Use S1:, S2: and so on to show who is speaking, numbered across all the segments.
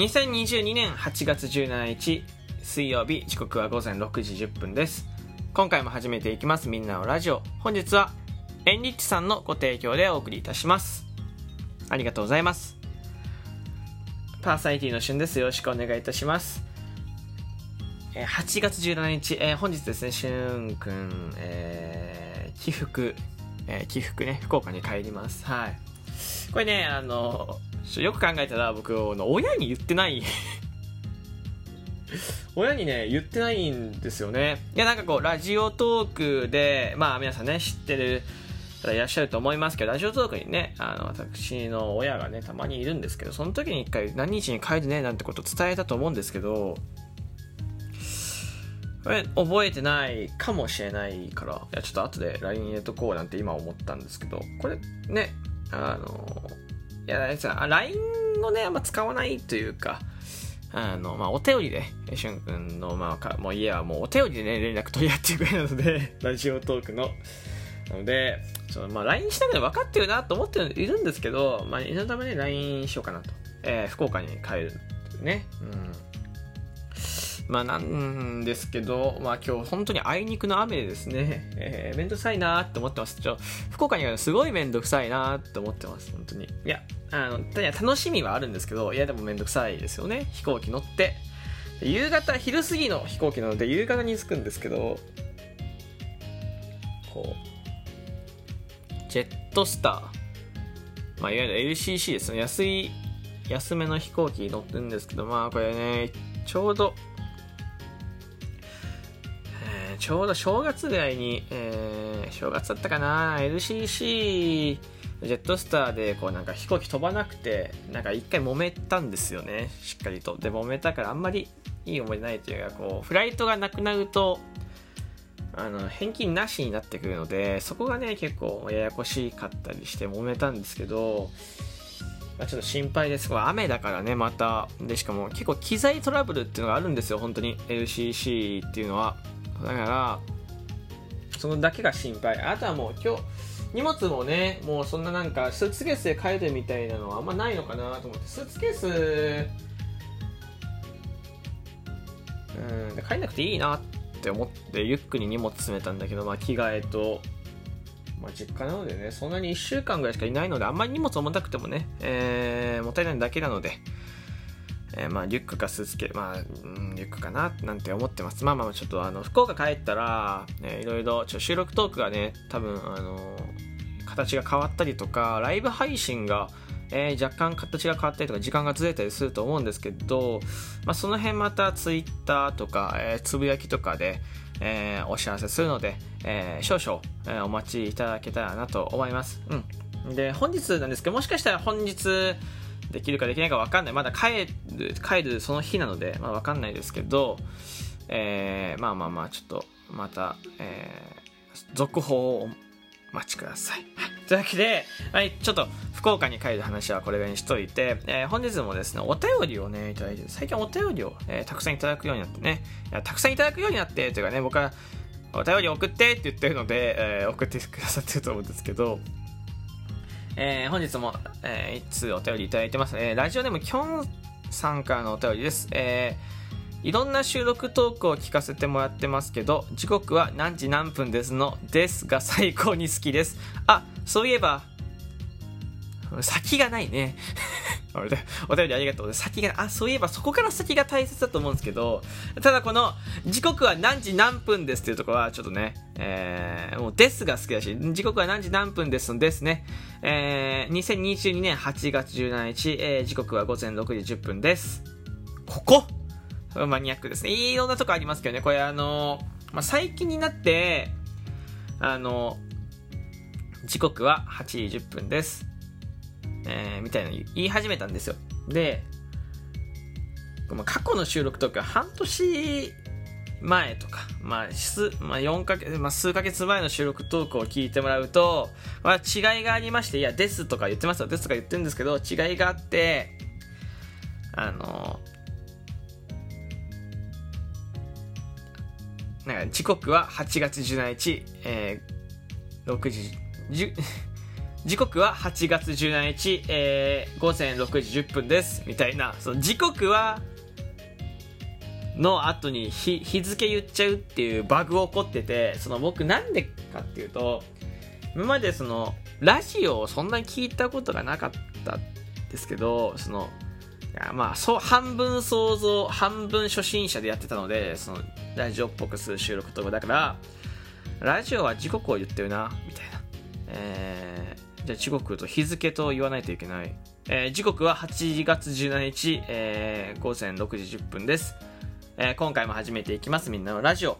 S1: 2022年8月17日水曜日時刻は午前6時10分です。今回も始めていきます。みんなのラジオ。本日はエンリッチさんのご提供でお送りいたします。ありがとうございます。パーサイティの旬です。よろしくお願いいたします。8月17日、えー本日ですね、しゅんくん、えー、起伏、えー起伏ね、福岡に帰ります。はい。これね、あの、よく考えたら僕、あの親に言ってない。親にね、言ってないんですよね。いや、なんかこう、ラジオトークで、まあ皆さんね、知ってる方いらっしゃると思いますけど、ラジオトークにね、あの、私の親がね、たまにいるんですけど、その時に一回何日に帰るね、なんてこと伝えたと思うんですけど、これ覚えてないかもしれないから、いや、ちょっと後で LINE 入れとこうなんて今思ったんですけど、これね、あの、いや、さ、LINE をね、あんま使わないというか、あの、まあ、お手寄りで、えしゅんくんの、まあか、もう家はもうお手寄りでね、連絡取り合ってくぐらいなので、ラジオトークの。なので、そのまあ、LINE したけど分かってるなと思っているんですけど、まあ、念のためね、LINE しようかなと。えー福岡に帰るね。うん。まあなんですけど、まあ今日本当にあいにくの雨でですね、えー、めんどくさいなーって思ってます。ちょ、福岡にはすごいめんどくさいなーって思ってます、本当に。いや、あの、いや楽しみはあるんですけど、いやでもめんどくさいですよね、飛行機乗って。夕方、昼過ぎの飛行機なので夕方に着くんですけど、こう、ジェットスター、まあいわゆる LCC ですね、安い、安めの飛行機に乗ってるんですけど、まあこれね、ちょうど、ちょうど正月ぐらいに、えー正月だったかな LCC ジェットスターでこうなんか飛行機飛ばなくてなんか一回揉めたんですよね。しっかりと。で揉めたからあんまりいい思い出ないというかこうフライトがなくなるとあの返金なしになってくるのでそこがね結構ややこしかったりして揉めたんですけどちょっと心配です。雨だからねまた。でしかも結構機材トラブルっていうのがあるんですよ本当に。LCC っていうのは。だからそのだけが心配。あとはもう今日荷物もねもうそんななんかスーツケースで帰るみたいなのはあんまないのかなと思って。スーツケースうんで帰んなくていいなって思ってリュックに荷物詰めたんだけど、まあ、着替えと、まあ、実家なのでねそんなに1週間ぐらいしかいないのであんまり荷物重たくてもね、えーもったいないだけなので、えーまあ、リュックかスーツケース、まあ、うんリュックかななんて思ってます。まあまあ、ちょっとあの、福岡帰ったら、ね、いろいろ、ちょ収録トークがね、多分、あの、形が変わったりとか、ライブ配信が、えー若干形が変わったりとか、時間がずれたりすると思うんですけど、まあ、その辺またツイッターとか、えーつぶやきとかで、えーお知らせするので、えー少々、えーお待ちいただけたらなと思います。うん。で、本日なんですけど、もしかしたら本日、できるかできないか分かんない。まだ帰る、帰るその日なので、まあ分かんないですけど、えーまあまあまあ、ちょっと、また、えー続報をお待ちください。というわけで、はい、ちょっと福岡に帰る話はこれぐらいにしといて、えー本日もですね、お便りをね、いただいて、最近お便りを、えーたくさんいただくようになってね、いやたくさんいただくようになって、というかね、僕は、お便り送ってって言ってるので、えー送ってくださってると思うんですけど、えー本日も、えー、一通お便りいただいてます。えーラジオネームきょんさんからのお便りです。えーいろんな収録トークを聞かせてもらってますけど、時刻は何時何分ですの、ですが最高に好きです。あ、そういえば、先がないね。お便りありがとう。先が、あ、そういえばそこから先が大切だと思うんですけど、ただこの、時刻は何時何分ですっていうところはちょっとね、えー、もうですが好きだし、時刻は何時何分ですのですね。えー、2022年8月17日、えー、時刻は午前6時10分です。ここ？マニアックですね。いろんなとこありますけどね、これあの、まあ、最近になって、あの、時刻は8時10分です。えーみたいな言い始めたんですよ。で、まあ過去の収録とか半年前とか、まあ、数、まあ、4ヶ月、まあ、数ヶ月前の収録トークを聞いてもらうと、まあ、違いがありまして、いや、ですとか言ってますよ、ですとか言ってるんですけど、違いがあって、あの、なんか時刻は8月17日、えー6時10時刻は8月17日、えー、午前6時10分です。みたいな、その時刻は、の後に日日付言っちゃうっていうバグ起こってて、その僕なんでかっていうと、今までその、ラジオをそんなに聞いたことがなかったんですけど、その、まあそう半分想像半分初心者でやってたのでそのラジオっぽくする収録とかだからラジオは時刻を言ってるなみたいなえー、ゃ時刻と日付と言わないといけない、えー、時刻は8月17日、えー、午前6時10分です、えー、今回も始めていきますみんなのラジオ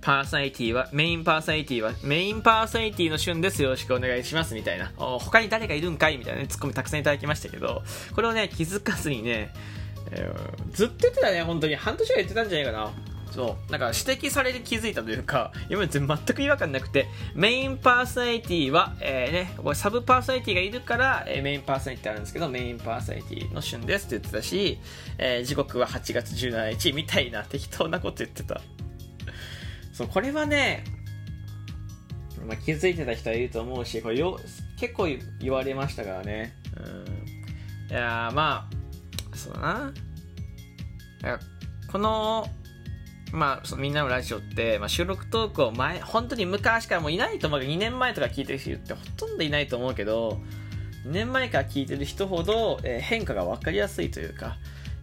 S1: パーソナリティは、メインパーソナリティは、メインパーソナリティの旬です。よろしくお願いします。みたいな。他に誰がいるんかい？みたいなね、ツッコミたくさんいただきましたけど、これをね、気づかずにね、えー、ずっと言ってたね、本当に。半年ぐらい言ってたんじゃないかな。そう。なんか指摘されて気づいたというか、今まで全く違和感なくて、メインパーソナリティは、えー、ね、サブパーソナリティがいるから、えー、メインパーソナリティあるんですけど、メインパーソナリティの旬ですって言ってたし、えー、時刻は8月17日みたいな適当なこと言ってた。そう、これはね、まあ、気づいてた人はいると思うし、これよ結構言われましたからね。うん。いやまあ、そうだな。この、まあ、そのみんなのラジオって、まあ、収録トークを前、本当に昔からもういないと思うけど、2年前とか聞いてる人ってほとんどいないと思うけど、2年前から聞いてる人ほど、えー、変化が分かりやすいというか、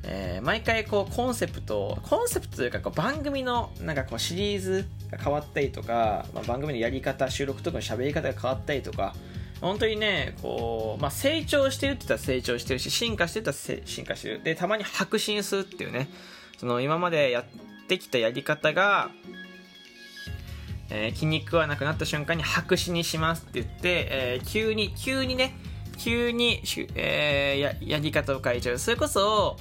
S1: えー、毎回こうコンセプト、コンセプトというかこう番組のなんかこうシリーズが変わったりとか、まあ、番組のやり方、収録とかの喋り方が変わったりとか、本当にね、こう、まあ、成長してるって言ったら成長してるし、進化してるったら進化してる。で、たまに白進するっていうね、その今までやってきたやり方が、えー、気に食わなくなった瞬間に白紙にしますって言って、えー、急に、急にね、急に、えー、ややり方を変えちゃう。それこそ、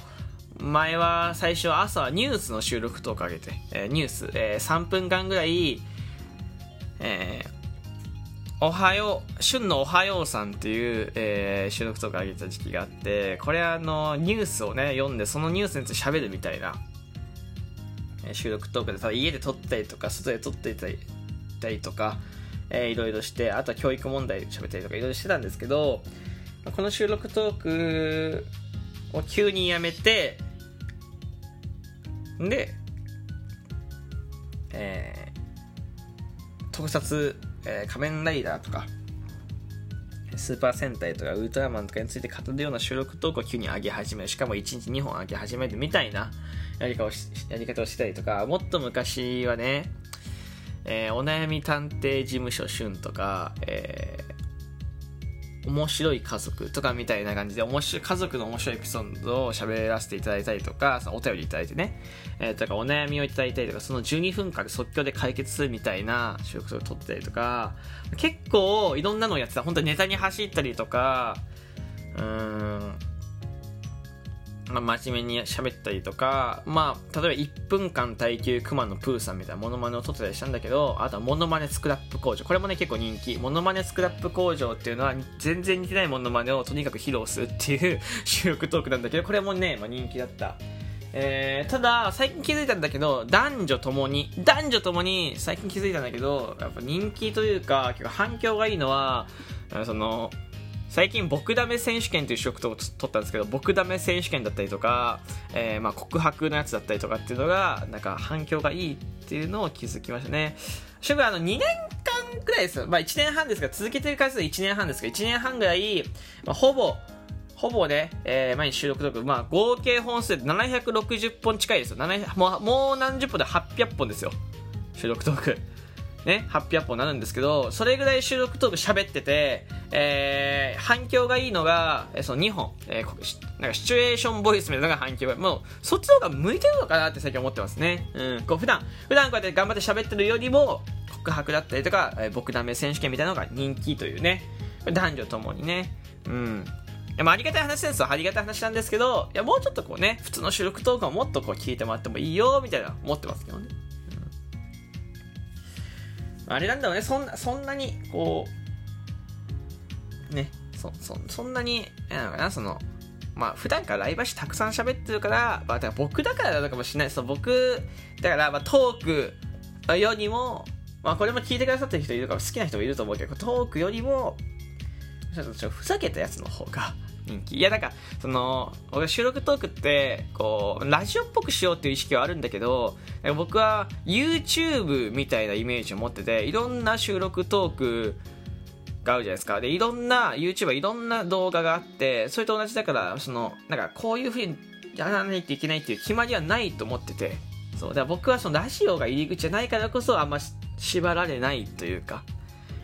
S1: 前は最初朝はニュースの収録トーク上げて、えー、ニュース、えー、3分間ぐらい、えー、おはよう、旬のおはようさんっていう、えー、収録トーク上げた時期があって、これあの、ニュースをね、読んで、そのニュースについて喋るみたいな、収録トークで、ただ家で撮ったりとか、外で撮っていたりとか、えー、いろいろして、あとは教育問題喋ったりとかいろいろしてたんですけど、この収録トークを急にやめて、で、えー、特撮、えー、仮面ライダーとか、スーパー戦隊とかウルトラマンとかについて語るような収録トークを急に上げ始める。しかも1日2本上げ始めるみたいなやり方をしやり方をしたりとか、もっと昔はね、えー、お悩み探偵事務所旬とか、えー、面白い家族とかみたいな感じで、面白い、家族の面白いエピソードを喋らせていただいたりとか、お便りいただいてね、えー、とかお悩みをいただいたりとか、その12分間で即興で解決するみたいな収録を撮ったりとか、結構いろんなのをやってた。本当にネタに走ったりとか、うん、まあ、真面目に喋ったりとか、まあ、例えば1分間耐久熊野プーさんみたいなモノマネを撮ってたりしたんだけど、あとはモノマネスクラップ工場。これもね、結構人気。モノマネスクラップ工場っていうのは、全然似てないモノマネをとにかく披露するっていう 収録トークなんだけど、これもね、まあ、人気だった。えー、ただ、最近気づいたんだけど、男女ともに、男女ともに最近気づいたんだけど、やっぱ人気というか、結構反響がいいのは、その、最近僕ダメ選手権という職を取ったんですけど僕ダメ選手権だったりとか、えー、まあ告白のやつだったりとかっていうのがなんか反響がいいっていうのを気づきましたねしあの2年間くらいですまあ1年半ですが続けてる回数1年半ですが1年半ぐらい、まあ、ほぼほぼね、えー、毎日収録とか、まあ、合計本数で760本近いですよ。もう、もう何十本で800本ですよ。収録トーク。ね、800本になるんですけど、それぐらい収録トーク喋ってて、えー、反響がいいのが、えその2本、えー、なんかシチュエーションボイスみたいなのが反響が、もう、そっちの方が向いてるのかなって最近思ってますね。うん、こう普段、普段こうやって頑張って喋ってるよりも、告白だったりとか、えー、僕ダメ選手権みたいなのが人気というね、男女ともにね、うん。いやまあ、ありがたい話ですよ。ありがたい話なんですけど、いや、もうちょっとこうね、普通の収録トークをもっとこう聞いてもらってもいいよ、みたいな思ってますけどね。あれなんだろうね、そんな、そんなに、こう、ね、そ、そ、そんなに、なのかな、その、まあ、普段からライバーたくさん喋ってるから、まあ、だから僕だからなのかもしれない。そう、僕、だから、まあ、トークよりも、まあ、これも聞いてくださってる人いるから、好きな人もいると思うけど、トークよりも、ちょっとちょっとふざけたやつの方が人気。いや、なんか、その、俺収録トークって、こう、ラジオっぽくしようっていう意識はあるんだけど、僕は YouTube みたいなイメージを持ってて、いろんな収録トークがあるじゃないですか。で、いろんな YouTuber、いろんな動画があって、それと同じだから、その、なんか、こういうふうにやらないといけないっていう決まりはないと思ってて、そう、だから僕はそのラジオが入り口じゃないからこそ、あんま縛られないというか、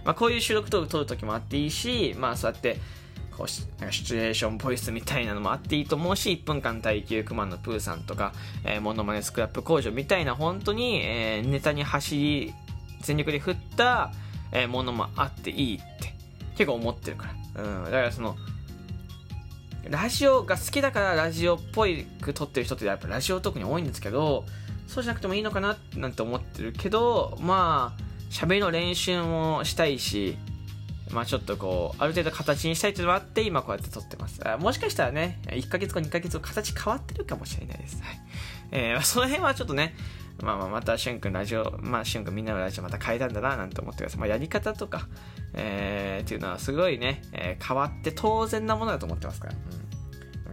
S1: まあ、こういう収録トーク撮るときもあっていいし、まあ、そうやって、こうシチュエーションボイスみたいなのもあっていいと思うし、1分間耐久クマのプーさんとか、えー、モノマネスクラップ工場みたいな本当に、えー、ネタに走り、全力で振った、えー、ものもあっていいって結構思ってるから。うん。だからその、ラジオが好きだからラジオっぽいく撮ってる人ってやっぱラジオ特に多いんですけど、そうじゃなくてもいいのかななんて思ってるけど、まあ、喋りの練習もしたいし、まあちょっとこう、ある程度形にしたいっていうのもあって、今こうやって撮ってます。もしかしたらね、1ヶ月後、2ヶ月後、形変わってるかもしれないです。はい。えー、その辺はちょっとね、まあまあまた、しゅんくんラジオ、まあしゅんくんみんなのラジオまた変えたんだな、なんて思ってください。まあやり方とか、えー、っていうのはすごいね、えー、変わって当然なものだと思ってますから。うん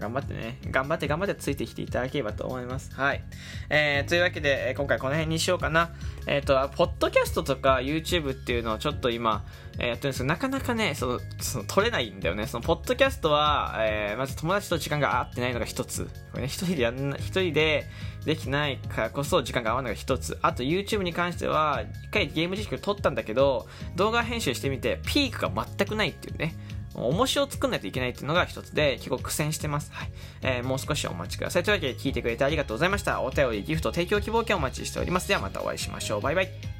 S1: 頑張ってね、頑張って頑張ってついてきていただければと思います。はい。えー、というわけで、今回この辺にしようかな。えっ、ー、と、ポッドキャストとか YouTube っていうのをちょっと今、えー、やってるんですけど、なかなかね、その、その、取れないんだよね。その、ポッドキャストは、えー、まず友達と時間が合ってないのが一つ。これね、一人でやんな、一人でできないからこそ時間が合わないのが一つ。あと YouTube に関しては、一回ゲーム実況撮ったんだけど、動画編集してみて、ピークが全くないっていうね。重しを作んないといけないっていうのが一つで、結構苦戦してます。はい。えー、もう少しお待ちください。というわけで聞いてくれてありがとうございました。お便り、ギフト、提供希望券お待ちしております。ではまたお会いしましょう。バイバイ。